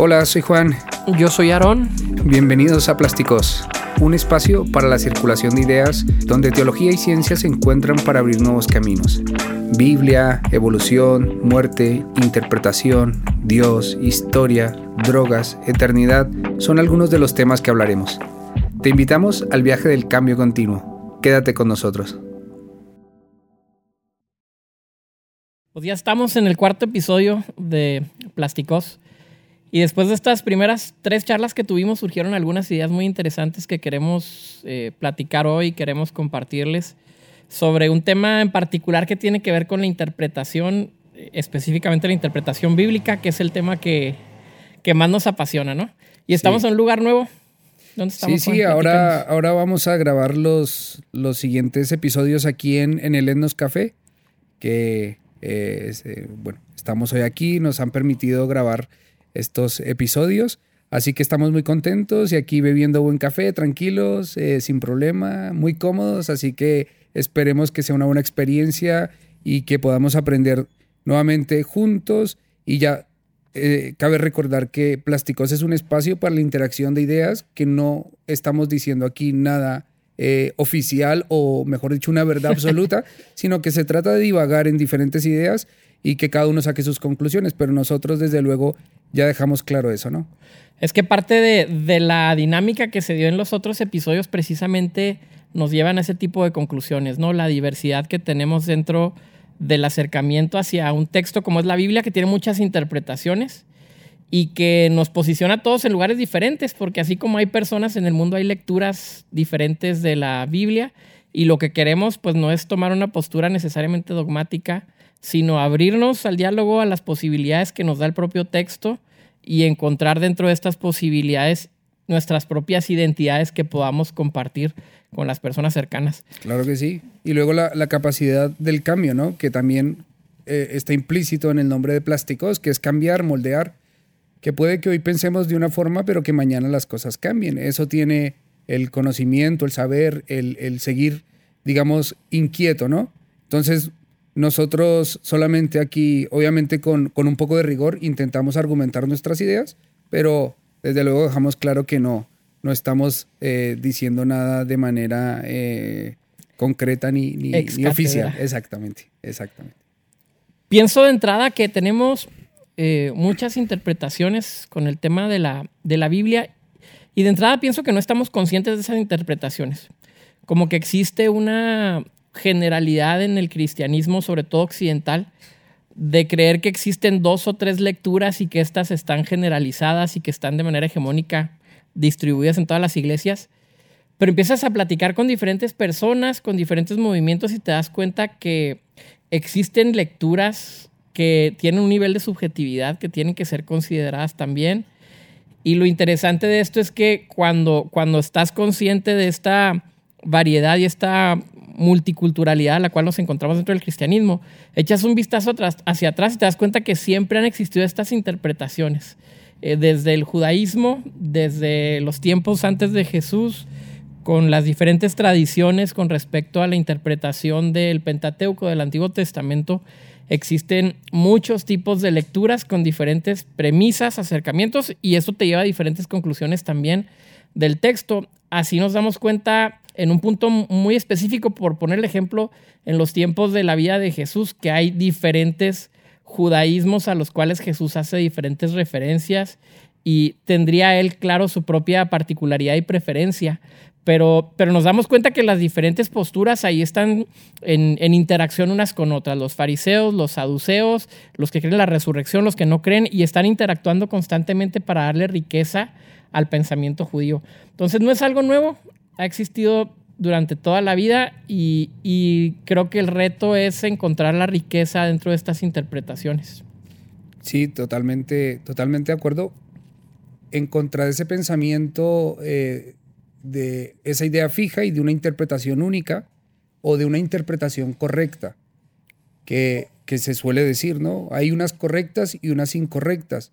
Hola, soy Juan. Yo soy Aarón. Bienvenidos a Plásticos, un espacio para la circulación de ideas donde teología y ciencia se encuentran para abrir nuevos caminos. Biblia, evolución, muerte, interpretación, Dios, historia, drogas, eternidad son algunos de los temas que hablaremos. Te invitamos al viaje del cambio continuo. Quédate con nosotros. Pues ya estamos en el cuarto episodio de Plásticos. Y después de estas primeras tres charlas que tuvimos, surgieron algunas ideas muy interesantes que queremos eh, platicar hoy, queremos compartirles sobre un tema en particular que tiene que ver con la interpretación, específicamente la interpretación bíblica, que es el tema que, que más nos apasiona, ¿no? Y estamos en un lugar nuevo. ¿Dónde estamos, sí, sí, ahora, ahora vamos a grabar los, los siguientes episodios aquí en, en el Etnos Café, que, eh, eh, bueno, estamos hoy aquí, nos han permitido grabar estos episodios. Así que estamos muy contentos y aquí bebiendo buen café, tranquilos, eh, sin problema, muy cómodos. Así que esperemos que sea una buena experiencia y que podamos aprender nuevamente juntos. Y ya eh, cabe recordar que Plásticos es un espacio para la interacción de ideas, que no estamos diciendo aquí nada eh, oficial o mejor dicho una verdad absoluta, sino que se trata de divagar en diferentes ideas y que cada uno saque sus conclusiones, pero nosotros desde luego ya dejamos claro eso, ¿no? Es que parte de, la dinámica que se dio en los otros episodios precisamente nos llevan a ese tipo de conclusiones, ¿no? La diversidad que tenemos dentro del acercamiento hacia un texto como es la Biblia, que tiene muchas interpretaciones y que nos posiciona a todos en lugares diferentes, porque así como hay personas en el mundo, hay lecturas diferentes de la Biblia y lo que queremos pues no es tomar una postura necesariamente dogmática, sino abrirnos al diálogo, a las posibilidades que nos da el propio texto y encontrar dentro de estas posibilidades nuestras propias identidades que podamos compartir con las personas cercanas. Claro que sí. Y luego la, capacidad del cambio, ¿no? Que también eh, está implícito en el nombre de plásticos, que es cambiar, moldear, que puede que hoy pensemos de una forma, pero que mañana las cosas cambien. Eso tiene el conocimiento, el saber, el, el seguir, digamos, inquieto, ¿no? Entonces, nosotros solamente aquí, obviamente con, un poco de rigor, intentamos argumentar nuestras ideas, pero desde luego dejamos claro que no, no estamos eh, diciendo nada de manera eh, concreta ni, ni, oficial. Exactamente, exactamente. Pienso de entrada que tenemos eh, muchas interpretaciones con el tema de la, de la Biblia y de entrada pienso que no estamos conscientes de esas interpretaciones. Como que existe una, generalidad en el cristianismo, sobre todo occidental, de creer que existen dos o tres lecturas y que éstas están generalizadas y que están de manera hegemónica distribuidas en todas las iglesias. Pero empiezas a platicar con diferentes personas, con diferentes movimientos y te das cuenta que existen lecturas que tienen un nivel de subjetividad que tienen que ser consideradas también. Y lo interesante de esto es que cuando, cuando estás consciente de esta variedad y esta multiculturalidad a la cual nos encontramos dentro del cristianismo, echas un vistazo hacia atrás y te das cuenta que siempre han existido estas interpretaciones. Eh, desde el judaísmo, desde los tiempos antes de Jesús, con las diferentes tradiciones con respecto a la interpretación del Pentateuco del Antiguo Testamento, existen muchos tipos de lecturas con diferentes premisas, acercamientos, y eso te lleva a diferentes conclusiones también del texto. Así nos damos cuenta en un punto muy específico, por poner el ejemplo, en los tiempos de la vida de Jesús, que hay diferentes judaísmos a los cuales Jesús hace diferentes referencias y tendría él, claro, su propia particularidad y preferencia. Pero, pero nos damos cuenta que las diferentes posturas ahí están en, en interacción unas con otras. Los fariseos, los saduceos, los que creen en la resurrección, los que no creen, y están interactuando constantemente para darle riqueza al pensamiento judío. Entonces no es algo nuevo, ha existido durante toda la vida y, creo que el reto es encontrar la riqueza dentro de estas interpretaciones. Sí, totalmente, totalmente de acuerdo. Encontrar ese pensamiento eh, de esa idea fija y de una interpretación única o de una interpretación correcta, que se suele decir, ¿no? Hay unas correctas y unas incorrectas.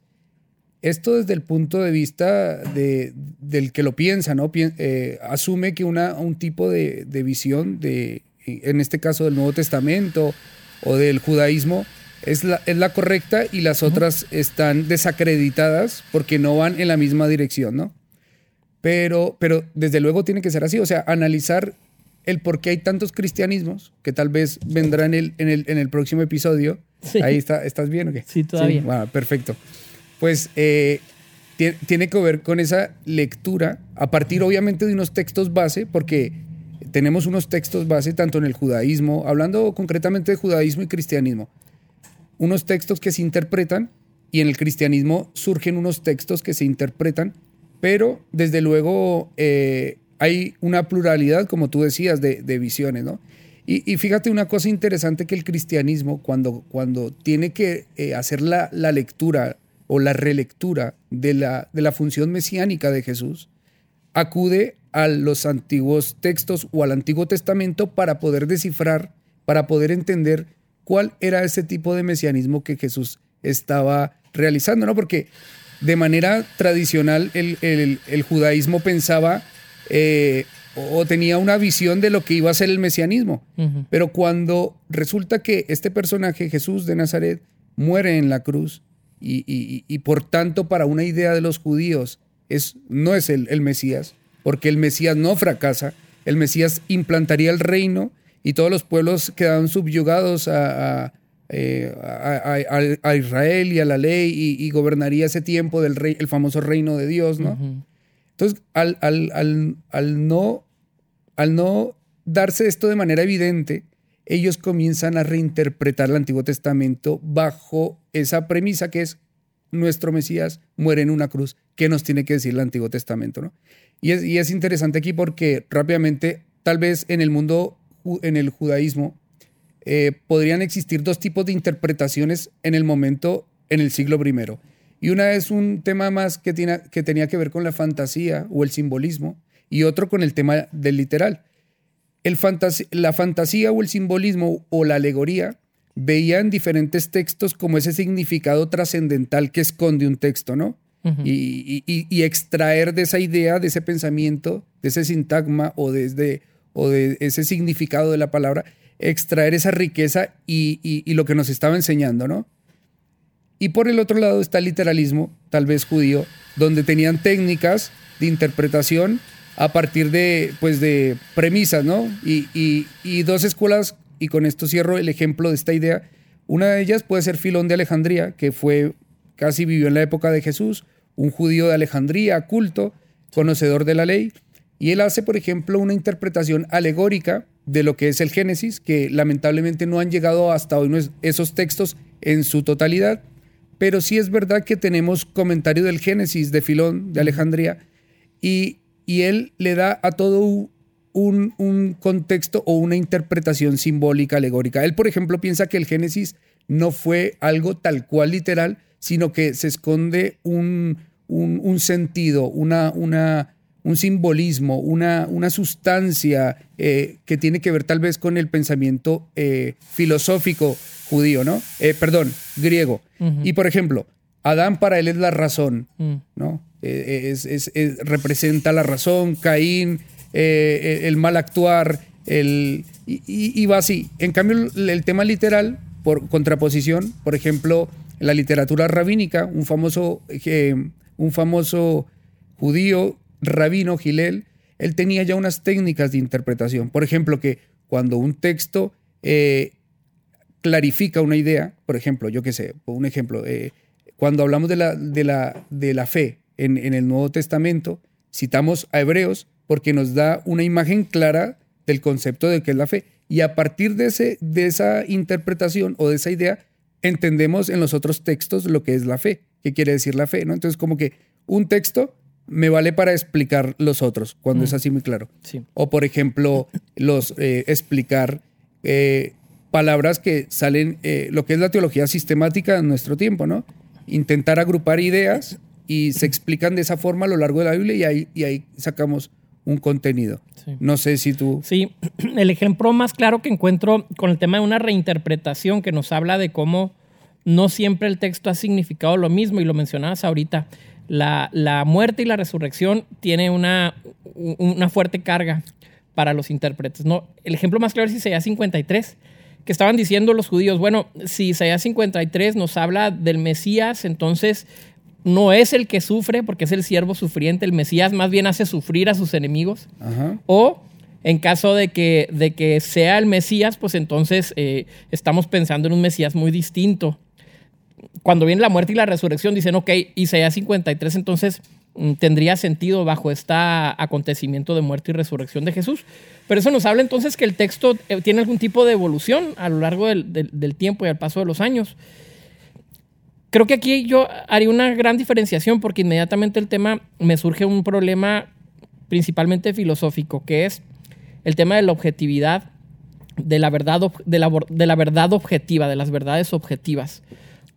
Esto desde el punto de vista de, del que lo piensa, ¿no? Eh, asume que una, un tipo de, visión, de, en este caso del Nuevo Testamento o del judaísmo, es la, es la correcta y las otras están desacreditadas porque no van en la misma dirección, ¿no? Pero, pero desde luego tiene que ser así, o sea, analizar el por qué hay tantos cristianismos, que tal vez vendrá en el, en el, en el próximo episodio. Ahí está, ¿estás bien o qué? Sí, todavía. Bueno, perfecto. Pues eh, tiene que ver con esa lectura, a partir obviamente de unos textos base, porque tenemos unos textos base tanto en el judaísmo, hablando concretamente de judaísmo y cristianismo, unos textos que se interpretan y en el cristianismo surgen unos textos que se interpretan, pero desde luego eh, hay una pluralidad, como tú decías, de, visiones, ¿no? Y, fíjate una cosa interesante que el cristianismo, cuando, cuando tiene que eh, hacer la, la, lectura o la relectura de la, de la función mesiánica de Jesús, acude a los antiguos textos o al Antiguo Testamento para poder descifrar, para poder entender cuál era ese tipo de mesianismo que Jesús estaba realizando, ¿no? Porque de manera tradicional el, judaísmo pensaba eh, o tenía una visión de lo que iba a ser el mesianismo. Pero cuando resulta que este personaje, Jesús de Nazaret, muere en la cruz y, por tanto para una idea de los judíos es, no es el, el Mesías, porque el Mesías no fracasa, el Mesías implantaría el reino y todos los pueblos quedaban subyugados a, eh, Israel y a la ley y, gobernaría ese tiempo del rey, el famoso reino de Dios, ¿no? Entonces, al, al, no, al no darse esto de manera evidente, ellos comienzan a reinterpretar el Antiguo Testamento bajo esa premisa que es nuestro Mesías muere en una cruz. ¿Qué nos tiene que decir el Antiguo Testamento? ¿no? Y, es, interesante aquí porque rápidamente, tal vez en el mundo en el judaísmo, eh, podrían existir dos tipos de interpretaciones en el momento, en el siglo I. Y una es un tema más que, tiene, que tenía que ver con la fantasía o el simbolismo, y otro con el tema del literal. El la fantasía o el simbolismo o la alegoría veía en diferentes textos como ese significado trascendental que esconde un texto, ¿no? y, y, extraer de esa idea, de ese pensamiento, de ese sintagma o desde o de ese significado de la palabra, extraer esa riqueza y, lo que nos estaba enseñando, ¿no? Y por el otro lado está el literalismo, tal vez judío, donde tenían técnicas de interpretación a partir de, pues, de premisas, ¿no? Y, y, dos escuelas, y con esto cierro el ejemplo de esta idea. Una de ellas puede ser Filón de Alejandría, que fue, casi vivió en la época de Jesús, un judío de Alejandría, culto, conocedor de la ley, y él hace, por ejemplo, una interpretación alegórica de lo que es el Génesis, que lamentablemente no han llegado hasta hoy esos textos en su totalidad, pero sí es verdad que tenemos comentario del Génesis de Filón de Alejandría y, y él le da a todo un, un, contexto o una interpretación simbólica, alegórica. Él, por ejemplo, piensa que el Génesis no fue algo tal cual literal, sino que se esconde un, un, un sentido, una, una, un simbolismo, una, una sustancia eh, que tiene que ver tal vez con el pensamiento eh, filosófico judío, ¿no? Eh, perdón, griego. Y por ejemplo, Adán para él es la razón, mm. ¿no? Es, representa la razón, Caín, el mal actuar, el, y, va así. En cambio, el, tema literal, por contraposición, por ejemplo, la literatura rabínica, un famoso, un famoso judío rabino Gilel, él tenía ya unas técnicas de interpretación. Por ejemplo, que cuando un texto eh, clarifica una idea, por ejemplo, yo qué sé, un ejemplo, eh, cuando hablamos de la, de la, de la fe en, en, el Nuevo Testamento, citamos a Hebreos porque nos da una imagen clara del concepto de qué es la fe. Y a partir de, ese, de esa interpretación o de esa idea, entendemos en los otros textos lo que es la fe, qué quiere decir la fe, ¿no? Entonces, como que un texto me vale para explicar los otros, cuando es mm. así muy claro. O, por ejemplo, los eh, explicar eh, palabras que salen, eh, lo que es la teología sistemática en nuestro tiempo, ¿no? Intentar agrupar ideas y se explican de esa forma a lo largo de la Biblia y ahí, y ahí sacamos un contenido. No sé si tú... Sí, el ejemplo más claro que encuentro con el tema de una reinterpretación que nos habla de cómo no siempre el texto ha significado lo mismo y lo mencionabas ahorita la, muerte y la resurrección tiene una, una fuerte carga para los intérpretes. ¿no? El ejemplo más claro es Isaías 53, que estaban diciendo los judíos, bueno, si Isaías 53 nos habla del Mesías, entonces no es el que sufre porque es el siervo sufriente, el Mesías más bien hace sufrir a sus enemigos. O en caso de que, de que sea el Mesías, pues entonces eh, estamos pensando en un Mesías muy distinto. Cuando viene la muerte y la resurrección, dicen, ok, Isaías 53 entonces tendría sentido bajo este acontecimiento de muerte y resurrección de Jesús. Pero eso nos habla entonces que el texto eh, tiene algún tipo de evolución a lo largo del, tiempo y al paso de los años. Creo que aquí yo haría una gran diferenciación porque inmediatamente el tema me surge un problema principalmente filosófico, que es el tema de la objetividad, de la verdad, de la verdad objetiva, de las verdades objetivas.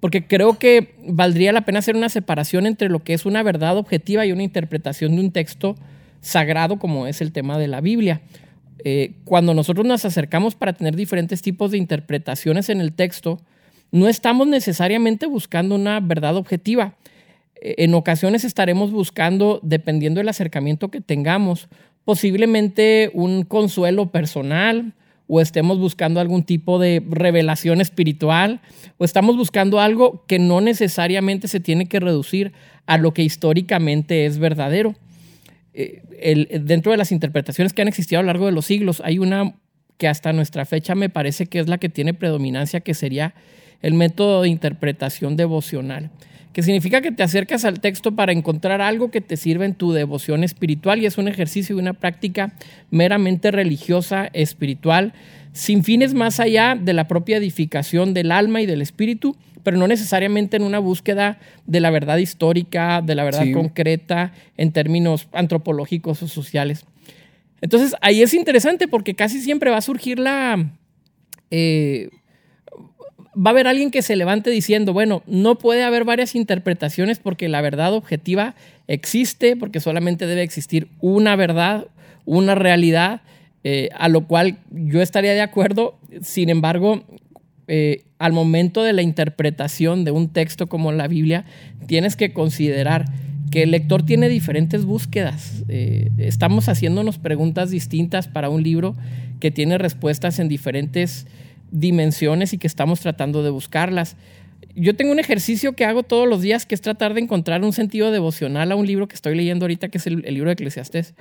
Porque creo que valdría la pena hacer una separación entre lo que es una verdad objetiva y una interpretación de un texto sagrado como es el tema de la Biblia. Eh, cuando nosotros nos acercamos para tener diferentes tipos de interpretaciones en el texto, no estamos necesariamente buscando una verdad objetiva. Eh, en ocasiones estaremos buscando, dependiendo del acercamiento que tengamos, posiblemente un consuelo personal o estemos buscando algún tipo de revelación espiritual o estamos buscando algo que no necesariamente se tiene que reducir a lo que históricamente es verdadero. Eh, dentro de las interpretaciones que han existido a lo largo de los siglos, hay una que hasta nuestra fecha me parece que es la que tiene predominancia, que sería el método de interpretación devocional que significa que te acercas al texto para encontrar algo que te sirva en tu devoción espiritual y es un ejercicio y una práctica meramente religiosa, espiritual, sin fines más allá de la propia edificación del alma y del espíritu, pero no necesariamente en una búsqueda de la verdad histórica, de la verdad concreta en términos antropológicos o sociales. Entonces ahí es interesante porque casi siempre va a surgir la... Eh, va a haber alguien que se levante diciendo, bueno, no puede haber varias interpretaciones porque la verdad objetiva existe, porque solamente debe existir una verdad, una realidad, eh, a lo cual yo estaría de acuerdo. Sin embargo, eh, al momento de la interpretación de un texto como la Biblia, tienes que considerar que el lector tiene diferentes búsquedas. Eh, estamos haciéndonos preguntas distintas para un libro que tiene respuestas en diferentes dimensiones y que estamos tratando de buscarlas. Yo tengo un ejercicio que hago todos los días que es tratar de encontrar un sentido devocional a un libro que estoy leyendo ahorita, que es el, libro de Eclesiastés.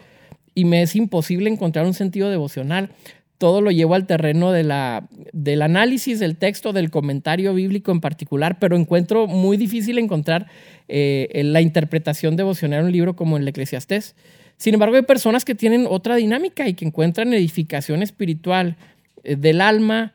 Y me es imposible encontrar un sentido devocional. Todo lo llevo al terreno de la, del análisis del texto, del comentario bíblico en particular, pero encuentro muy difícil encontrar eh, la interpretación devocional en un libro como el Eclesiastés. Sin embargo, hay personas que tienen otra dinámica y que encuentran edificación espiritual eh, del alma,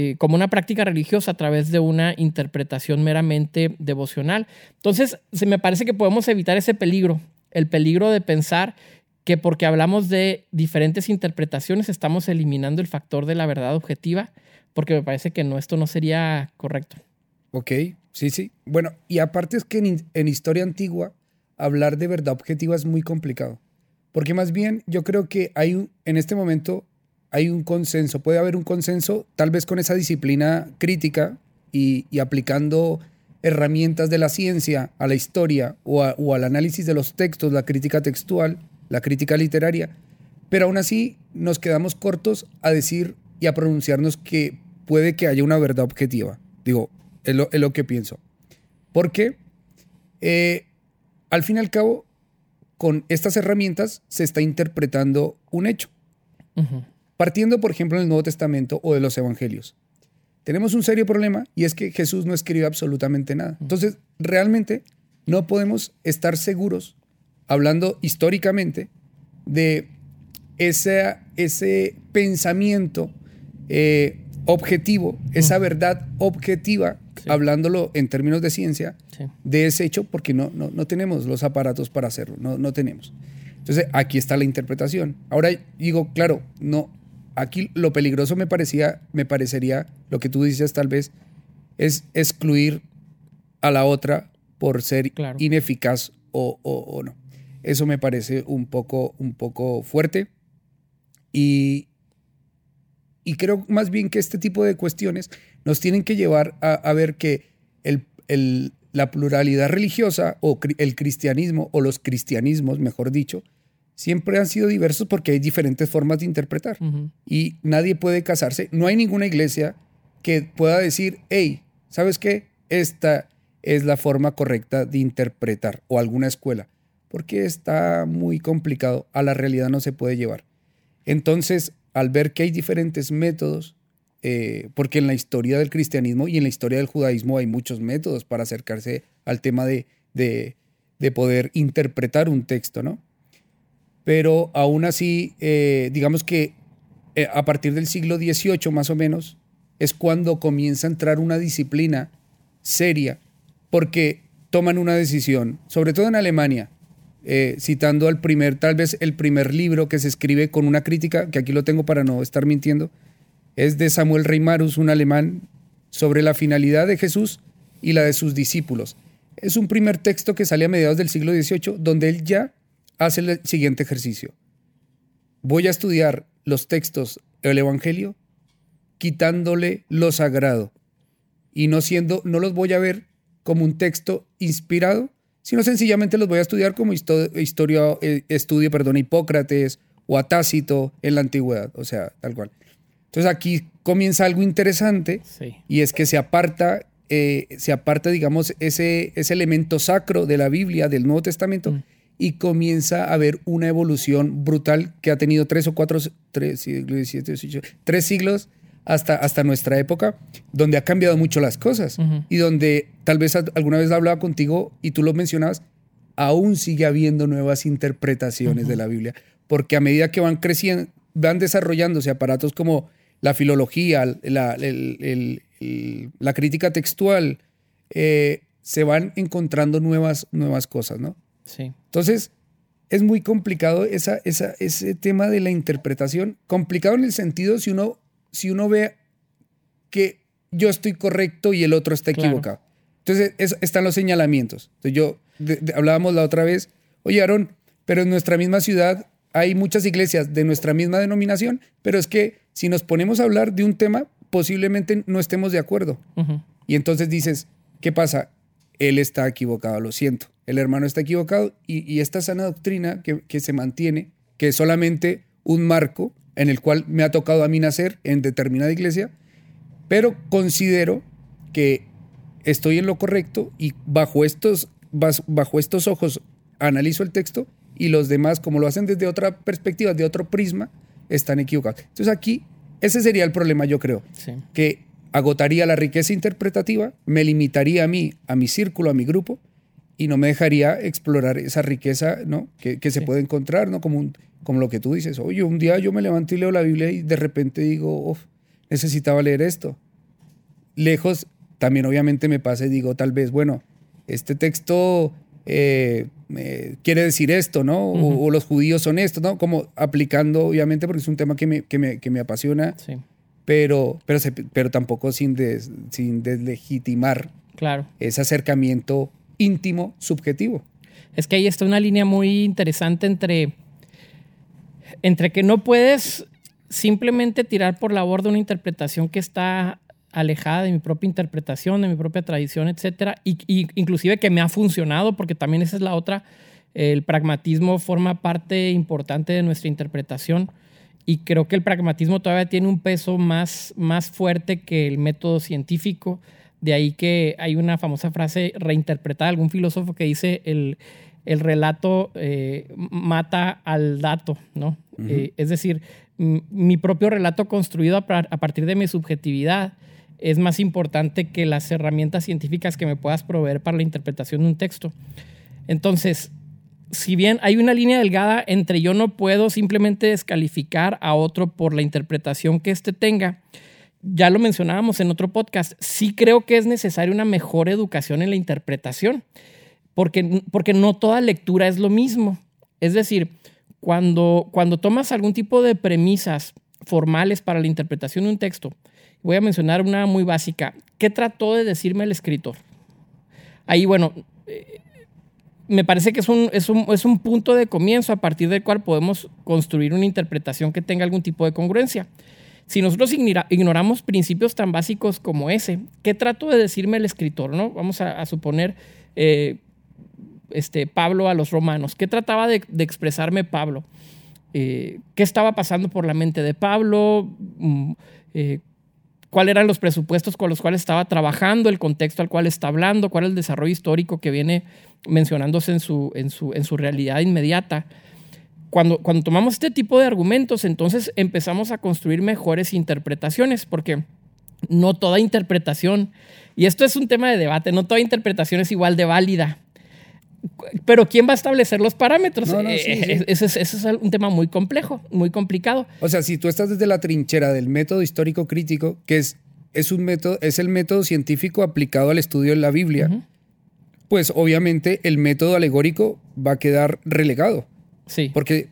eh, como una práctica religiosa a través de una interpretación meramente devocional. Entonces, se me parece que podemos evitar ese peligro, el peligro de pensar que porque hablamos de diferentes interpretaciones estamos eliminando el factor de la verdad objetiva, porque me parece que no, esto no sería correcto. Ok, sí, sí. Bueno, y aparte es que en, en historia antigua hablar de verdad objetiva es muy complicado, porque más bien yo creo que hay en este momento hay un consenso, puede haber un consenso, tal vez con esa disciplina crítica y, aplicando herramientas de la ciencia a la historia o, al análisis de los textos, la crítica textual, la crítica literaria, pero aún así nos quedamos cortos a decir y a pronunciarnos que puede que haya una verdad objetiva. Digo, es lo, que pienso. Porque eh, al fin y al cabo, con estas herramientas se está interpretando un hecho. Partiendo, por ejemplo, del Nuevo Testamento o de los Evangelios. Tenemos un serio problema y es que Jesús no escribió absolutamente nada. Entonces, realmente no podemos estar seguros, hablando históricamente, de ese, ese pensamiento eh, objetivo, esa verdad objetiva, hablándolo en términos de ciencia, de ese hecho, porque no, no, no, tenemos los aparatos para hacerlo, no, no tenemos. Entonces, aquí está la interpretación. Ahora digo, claro, no, aquí lo peligroso me parecía, me parecería, lo que tú dices tal vez, es excluir a la otra por ser ineficaz o, no. Eso me parece un poco, un poco fuerte. Y, y creo más bien que este tipo de cuestiones nos tienen que llevar a, ver que el, la pluralidad religiosa o el cristianismo o los cristianismos, mejor dicho, siempre han sido diversos porque hay diferentes formas de interpretar. Y nadie puede casarse. No hay ninguna iglesia que pueda decir, hey, ¿sabes qué? Esta es la forma correcta de interpretar o alguna escuela, porque está muy complicado, a la realidad no se puede llevar. Entonces, al ver que hay diferentes métodos, eh, porque en la historia del cristianismo y en la historia del judaísmo hay muchos métodos para acercarse al tema de, de, poder interpretar un texto, ¿no? Pero aún así, eh, digamos que eh, a partir del siglo XVIII más o menos, es cuando comienza a entrar una disciplina seria, porque toman una decisión, sobre todo en Alemania, eh, citando al primer, tal vez el primer libro que se escribe con una crítica, que aquí lo tengo para no estar mintiendo, es de Samuel Reimarus, un alemán, sobre la finalidad de Jesús y la de sus discípulos. Es un primer texto que sale a mediados del siglo XVIII, donde él ya hace el siguiente ejercicio. Voy a estudiar los textos del Evangelio quitándole lo sagrado y no siendo, no los voy a ver como un texto inspirado, sino sencillamente los voy a estudiar como historia, eh, estudio, perdón, Hipócrates o a Tácito en la antigüedad, o sea, tal cual. Entonces aquí comienza algo interesante y es que se aparta, eh, se aparta, digamos, ese, ese elemento sacro de la Biblia, del Nuevo Testamento, mm. Y comienza a haber una evolución brutal que ha tenido tres o cuatro, tres, tres siglos hasta, hasta nuestra época, donde ha cambiado mucho las cosas y donde tal vez alguna vez hablaba contigo y tú lo mencionabas, aún sigue habiendo nuevas interpretaciones de la Biblia, porque a medida que van creciendo, van desarrollándose aparatos como la filología, la, la crítica textual, eh, se van encontrando nuevas, nuevas cosas, ¿no? Sí. Entonces, es muy complicado esa, esa, ese tema de la interpretación, complicado en el sentido si uno si uno ve que yo estoy correcto y el otro está equivocado. Entonces, están los señalamientos. Entonces, yo hablábamos la otra vez, oye, Aarón, pero en nuestra misma ciudad hay muchas iglesias de nuestra misma denominación, pero es que si nos ponemos a hablar de un tema, posiblemente no estemos de acuerdo. Y entonces dices, ¿qué pasa? Él está equivocado, lo siento. El hermano está equivocado y, esta sana doctrina que, que se mantiene, que es solamente un marco, en el cual me ha tocado a mí nacer en determinada iglesia, pero considero que estoy en lo correcto y bajo estos, bajo estos ojos analizo el texto y los demás, como lo hacen desde otra perspectiva, de otro prisma, están equivocados. Entonces aquí, ese sería el problema, yo creo, que agotaría la riqueza interpretativa, me limitaría a mí, a mi círculo, a mi grupo, y no me dejaría explorar esa riqueza ¿no? que, se puede encontrar, ¿no? como un, como lo que tú dices, oye, un día yo me levanto y leo la Biblia y de repente digo, necesitaba leer esto. Lejos, también obviamente me pasa y digo, tal vez, bueno, este texto eh, quiere decir esto, ¿no? o, los judíos son esto, ¿no? Como aplicando, obviamente, porque es un tema que me, que me, apasiona, pero, pero, pero tampoco sin, sin deslegitimar claro. ese acercamiento íntimo, subjetivo. Es que ahí está una línea muy interesante entre entre que no puedes simplemente tirar por la borda una interpretación que está alejada de mi propia interpretación, de mi propia tradición, etcétera, y, inclusive que me ha funcionado, porque también esa es la otra, el pragmatismo forma parte importante de nuestra interpretación y creo que el pragmatismo todavía tiene un peso más, más fuerte que el método científico, de ahí que hay una famosa frase reinterpretada, algún filósofo que dice el, el relato eh, mata al dato, ¿no? Eh, es decir, mi propio relato construido a, partir de mi subjetividad es más importante que las herramientas científicas que me puedas proveer para la interpretación de un texto. Entonces, si bien hay una línea delgada entre yo no puedo simplemente descalificar a otro por la interpretación que éste tenga, ya lo mencionábamos en otro podcast, sí creo que es necesaria una mejor educación en la interpretación porque, no toda lectura es lo mismo. Es decir, cuando, cuando tomas algún tipo de premisas formales para la interpretación de un texto, voy a mencionar una muy básica. ¿Qué trató de decirme el escritor? Ahí, bueno, eh, me parece que es un, es, un, es un, punto de comienzo a partir del cual podemos construir una interpretación que tenga algún tipo de congruencia. Si nosotros ignoramos principios tan básicos como ese, ¿qué trató de decirme el escritor? ¿no? Vamos a, suponer eh, este, Pablo a los romanos? ¿Qué trataba de, expresarme Pablo? Eh, ¿Qué estaba pasando por la mente de Pablo? Mm, eh, cuáles eran los presupuestos con los cuales estaba trabajando, el contexto al cual está hablando, cuál es el desarrollo histórico que viene mencionándose en su, en su, en su realidad inmediata. Cuando, cuando tomamos este tipo de argumentos, entonces empezamos a construir mejores interpretaciones, porque no toda interpretación, y esto es un tema de debate, no toda interpretación es igual de válida. Pero ¿quién va a establecer los parámetros? Eh, ese, es, un tema muy complejo, muy complicado. O sea, si tú estás desde la trinchera del método histórico crítico, que es, es, un método, es el método científico aplicado al estudio de la Biblia, pues obviamente el método alegórico va a quedar relegado. Sí. Porque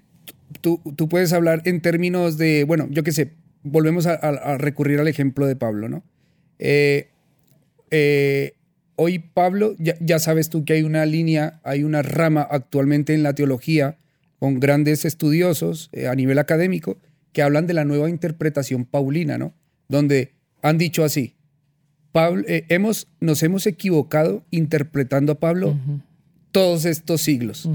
tú, tú puedes hablar en términos de, bueno, yo qué sé, volvemos a, recurrir al ejemplo de Pablo, ¿no? Eh, eh, hoy Pablo, ya, sabes tú que hay una línea, hay una rama actualmente en la teología con grandes estudiosos eh, a nivel académico que hablan de la nueva interpretación paulina, ¿no? Donde han dicho así, Pablo, hemos, nos hemos equivocado interpretando a Pablo todos estos siglos.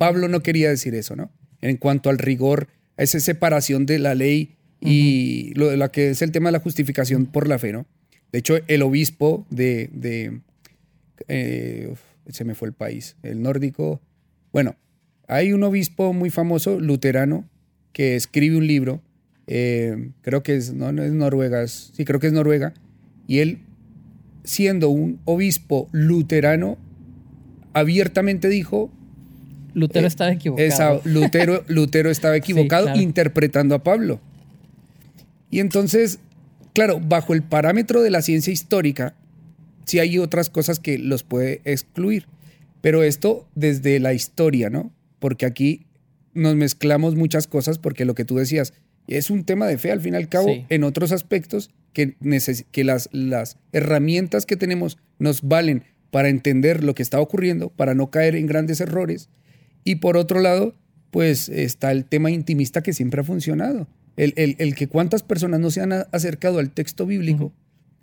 Pablo no quería decir eso, ¿no? En cuanto al rigor, a esa separación de la ley y lo de la que es el tema de la justificación por la fe, ¿no? De hecho, el obispo de, eh, se me fue el país, el nórdico. Bueno, hay un obispo muy famoso, luterano, que escribe un libro, eh, creo que es, no, es Noruega, sí, creo que es Noruega, y él, siendo un obispo luterano, abiertamente dijo... Lutero eh, estaba equivocado. Lutero, Lutero estaba equivocado interpretando a Pablo. Y entonces, claro, bajo el parámetro de la ciencia histórica, sí hay otras cosas que los puede excluir. Pero esto desde la historia, ¿no? Porque aquí nos mezclamos muchas cosas porque lo que tú decías es un tema de fe al fin y al cabo en otros aspectos que, que las, las herramientas que tenemos nos valen para entender lo que está ocurriendo, para no caer en grandes errores. Y por otro lado, pues está el tema intimista que siempre ha funcionado. El, el, que cuántas personas no se han acercado al texto bíblico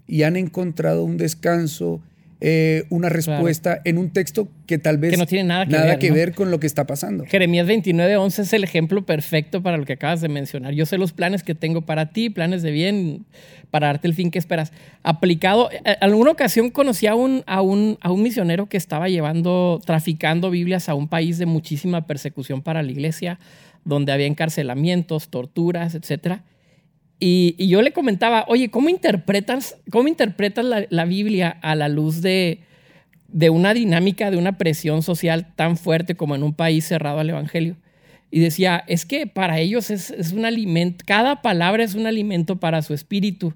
y han encontrado un descanso, eh, una respuesta en un texto que tal vez no tiene nada que, ver, con lo que está pasando. Jeremías 29:11 es el ejemplo perfecto para lo que acabas de mencionar. Yo sé los planes que tengo para ti, planes de bien, para darte el fin que esperas. Aplicado, en alguna ocasión conocí a un, a un, a un misionero que estaba llevando, traficando Biblias a un país de muchísima persecución para la iglesia, donde había encarcelamientos, torturas, etcétera y, yo le comentaba, oye, ¿cómo interpretas, cómo interpretas la, Biblia a la luz de, de, una dinámica, de una presión social tan fuerte como en un país cerrado al Evangelio? Y decía, es que para ellos es, es un alimento, cada palabra es un alimento para su espíritu.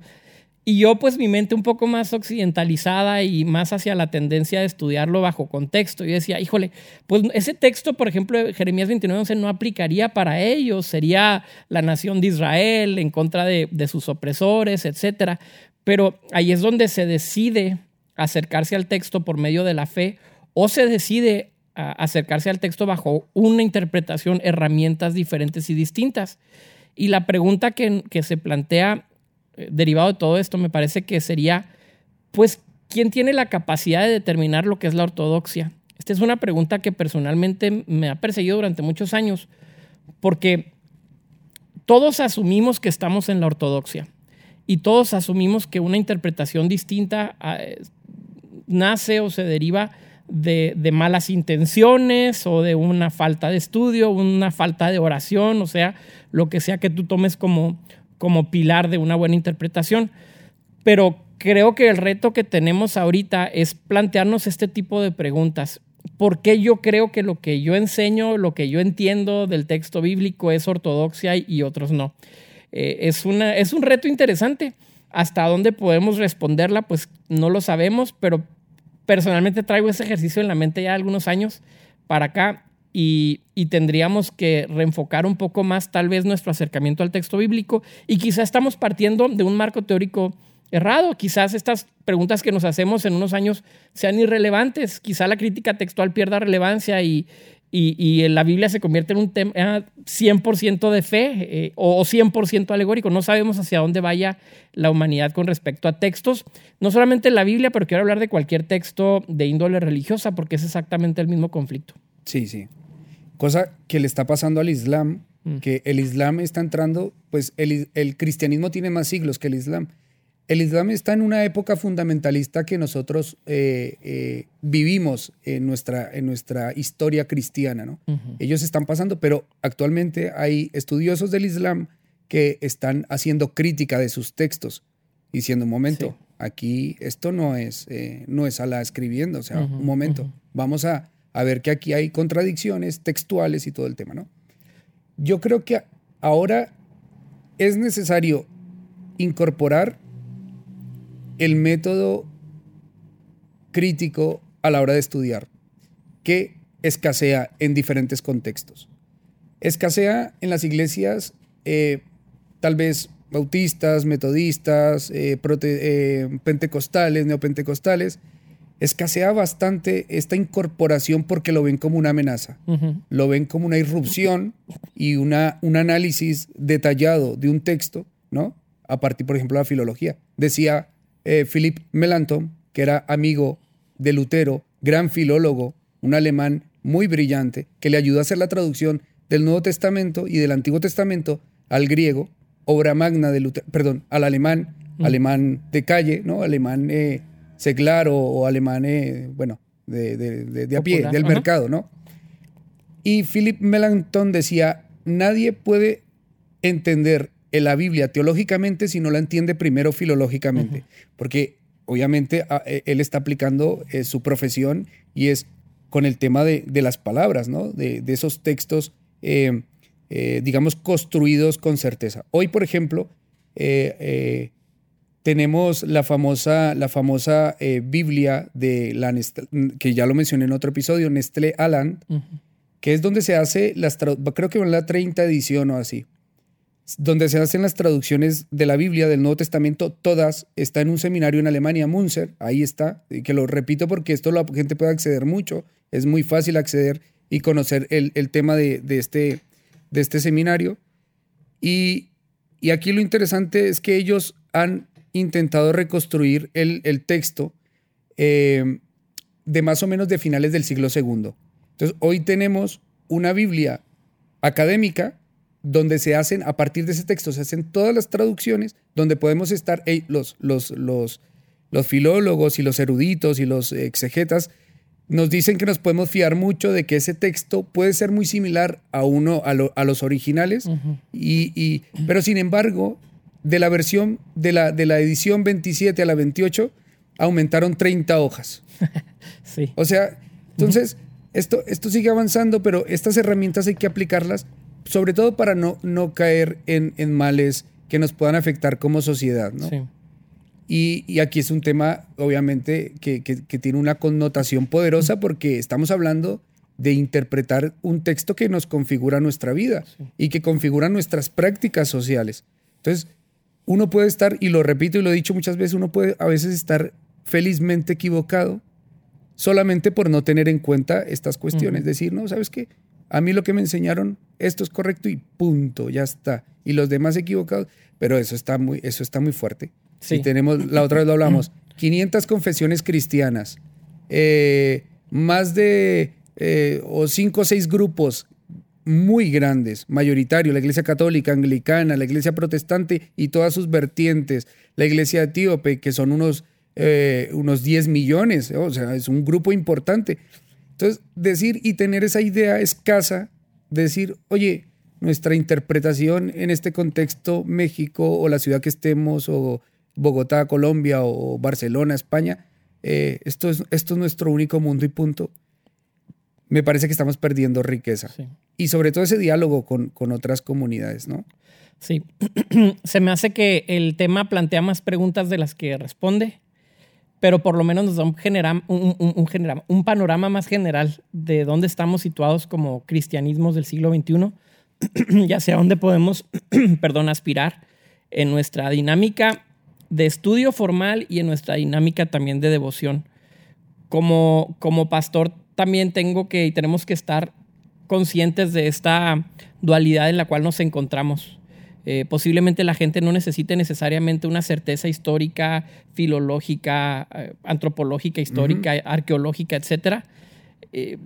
Y yo, pues mi mente un poco más occidentalizada y más hacia la tendencia de estudiarlo bajo contexto. Yo decía, híjole, pues ese texto, por ejemplo, de Jeremías 29.11 no aplicaría para ellos. Sería la nación de Israel en contra de, sus opresores, etc. Pero ahí es donde se decide acercarse al texto por medio de la fe o se decide acercarse al texto bajo una interpretación, herramientas diferentes y distintas. Y la pregunta que, se plantea derivado de todo esto me parece que sería, pues, ¿quién tiene la capacidad de determinar lo que es la ortodoxia? Esta es una pregunta que personalmente me ha perseguido durante muchos años, porque todos asumimos que estamos en la ortodoxia y todos asumimos que una interpretación distinta ah, nace o se deriva de, de, malas intenciones o de una falta de estudio, una falta de oración, o sea, lo que sea que tú tomes como, como pilar de una buena interpretación. Pero creo que el reto que tenemos ahorita es plantearnos este tipo de preguntas. ¿Por qué yo creo que lo que yo enseño, lo que yo entiendo del texto bíblico es ortodoxia y otros no? Eh, es, una, es un reto interesante. ¿Hasta dónde podemos responderla? Pues no lo sabemos, pero personalmente traigo ese ejercicio en la mente ya algunos años para acá y, tendríamos que reenfocar un poco más tal vez nuestro acercamiento al texto bíblico y quizás estamos partiendo de un marco teórico errado. Quizás estas preguntas que nos hacemos en unos años sean irrelevantes. Quizá la crítica textual pierda relevancia y, y, la Biblia se convierte en un tema 100% de fe eh, o 100% alegórico. No sabemos hacia dónde vaya la humanidad con respecto a textos. No solamente la Biblia, pero quiero hablar de cualquier texto de índole religiosa porque es exactamente el mismo conflicto. Sí, sí. Cosa que le está pasando al Islam, mm. que el Islam está entrando, pues el, cristianismo tiene más siglos que el Islam. el Islam está en una época fundamentalista que nosotros eh, eh, vivimos en nuestra, en nuestra historia cristiana. ¿no? Ellos están pasando, pero actualmente hay estudiosos del Islam que están haciendo crítica de sus textos, diciendo, un momento, aquí esto no es, eh, no es Alá escribiendo, o sea, un momento, vamos a, a, ver que aquí hay contradicciones textuales y todo el tema, ¿no? Yo creo que ahora es necesario incorporar el método crítico a la hora de estudiar, que escasea en diferentes contextos. Escasea en las iglesias, eh, tal vez bautistas, metodistas, eh, eh, pentecostales, neopentecostales, escasea bastante esta incorporación porque lo ven como una amenaza, lo ven como una irrupción y una, un análisis detallado de un texto, ¿no? A partir, por ejemplo, de la filología. Decía eh, Philip Melanchthon, que era amigo de Lutero, gran filólogo, un alemán muy brillante, que le ayudó a hacer la traducción del Nuevo Testamento y del Antiguo Testamento al griego, obra magna de Lutero, perdón, al alemán, alemán de calle, ¿no? Alemán eh, seglar o, alemán, eh, bueno, de, de, a pie, del mercado, ¿no? Y Philip Melanchthon decía, nadie puede entender la Biblia teológicamente si no la entiende primero filológicamente, porque obviamente e, él está aplicando eh, su profesión y es con el tema de, las palabras, ¿no? De, esos textos, eh, eh, digamos, construidos con certeza. Hoy, por ejemplo, tenemos la famosa, la famosa Biblia de la que ya lo mencioné en otro episodio, Nestlé Aland, que es donde se hace, las creo que en la 30 edición o así donde se hacen las traducciones de la Biblia, del Nuevo Testamento, todas, está en un seminario en Alemania, Munzer, ahí está, que lo repito porque esto la gente puede acceder mucho, es muy fácil acceder y conocer el, tema de, este, de este seminario. Y, aquí lo interesante es que ellos han intentado reconstruir el, texto eh, de más o menos de finales del siglo II. Entonces, hoy tenemos una Biblia académica donde se hacen, a partir de ese texto, se hacen todas las traducciones, donde podemos estar los, los, los, los filólogos y los eruditos y los exegetas nos dicen que nos podemos fiar mucho de que ese texto puede ser muy similar a uno a, los originales y, pero sin embargo de la versión de la, de la edición 27 a la 28 aumentaron 30 hojas sí. o sea entonces esto, esto sigue avanzando pero estas herramientas hay que aplicarlas sobre todo para no, no caer en, males que nos puedan afectar como sociedad, ¿no? Sí. Y, aquí es un tema, obviamente, que, tiene una connotación poderosa porque estamos hablando de interpretar un texto que nos configura nuestra vida y que configura nuestras prácticas sociales. Entonces, uno puede estar, y lo repito y lo he dicho muchas veces, uno puede a veces estar felizmente equivocado solamente por no tener en cuenta estas cuestiones. Decir, no, ¿sabes qué? A mí lo que me enseñaron, esto es correcto y punto, ya está. Y los demás equivocados, pero eso está muy, eso está muy fuerte. Si tenemos, la otra vez lo hablamos, 500 confesiones cristianas, eh, más de eh, o cinco o seis grupos muy grandes, mayoritarios, la Iglesia Católica, Anglicana, la Iglesia Protestante y todas sus vertientes, la Iglesia Etíope, que son unos, eh, unos 10 millones, o sea, es un grupo importante. Entonces, decir y tener esa idea escasa, decir, oye, nuestra interpretación en este contexto, México o la ciudad que estemos, o Bogotá, Colombia, o Barcelona, España, eh, esto, es, esto es nuestro único mundo y punto. Me parece que estamos perdiendo riqueza. Y sobre todo ese diálogo con, con otras comunidades, ¿no? Sí, se me hace que el tema plantea más preguntas de las que responde pero por lo menos nos da un, un, un, panorama más general de dónde estamos situados como cristianismos del siglo XXI, ya sea dónde podemos, perdón, aspirar en nuestra dinámica de estudio formal y en nuestra dinámica también de devoción. Como, como pastor también tengo que y tenemos que estar conscientes de esta dualidad en la cual nos encontramos. Eh, posiblemente la gente no necesite necesariamente una certeza histórica, filológica, eh, antropológica, histórica, arqueológica, etc. Eh,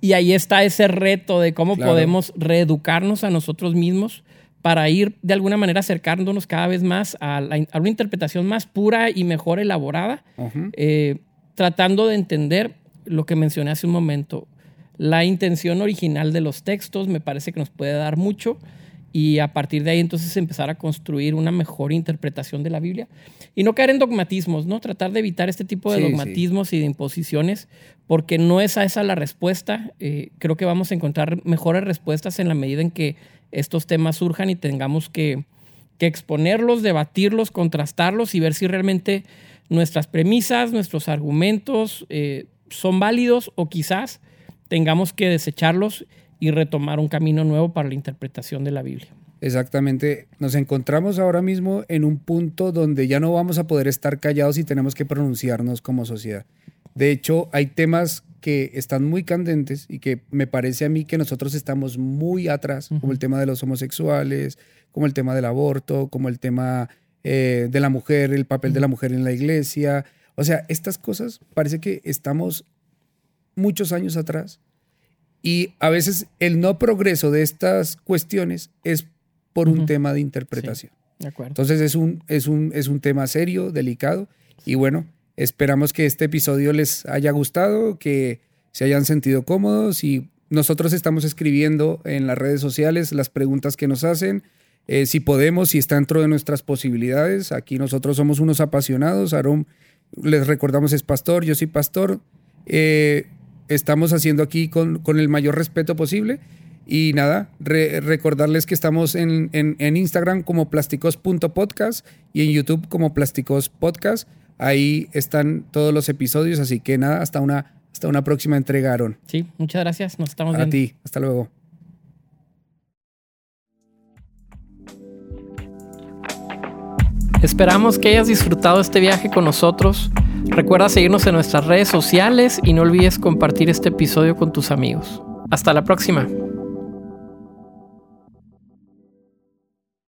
y ahí está ese reto de cómo podemos reeducarnos a nosotros mismos para ir de alguna manera acercándonos cada vez más a, una interpretación más pura y mejor elaborada, tratando de entender lo que mencioné hace un momento. La intención original de los textos me parece que nos puede dar mucho y a partir de ahí entonces empezar a construir una mejor interpretación de la Biblia y no caer en dogmatismos, ¿no? Tratar de evitar este tipo de dogmatismos y de imposiciones porque no es a esa la respuesta. Eh, creo que vamos a encontrar mejores respuestas en la medida en que estos temas surjan y tengamos que, exponerlos, debatirlos, contrastarlos y ver si realmente nuestras premisas, nuestros argumentos eh, son válidos o quizás tengamos que desecharlos y retomar un camino nuevo para la interpretación de la Biblia. Exactamente. Nos encontramos ahora mismo en un punto donde ya no vamos a poder estar callados y tenemos que pronunciarnos como sociedad. De hecho, hay temas que están muy candentes y que me parece a mí que nosotros estamos muy atrás, como el tema de los homosexuales, como el tema del aborto, como el tema eh, de la mujer, el papel de la mujer en la iglesia. O sea, estas cosas parece que estamos muchos años atrás y a veces el no progreso de estas cuestiones es por un tema de interpretación. de acuerdo. Entonces es un, es, un, es un tema serio, delicado y bueno, Esperamos que este episodio les haya gustado, que se hayan sentido cómodos y nosotros estamos escribiendo en las redes sociales las preguntas que nos hacen. Eh, si podemos, si está dentro de nuestras posibilidades. Aquí nosotros somos unos apasionados. Aarón, les recordamos, es pastor, yo soy pastor. Eh, estamos haciendo aquí con, el mayor respeto posible. Y nada, recordarles que estamos en, en Instagram como plásticos.podcast y en YouTube como plásticos podcast. Ahí están todos los episodios, así que nada, hasta una, hasta una próxima entrega, Aaron. Sí, muchas gracias. Nos estamos viendo. A ti, hasta luego. Esperamos que hayas disfrutado este viaje con nosotros. Recuerda seguirnos en nuestras redes sociales y no olvides compartir este episodio con tus amigos. Hasta la próxima.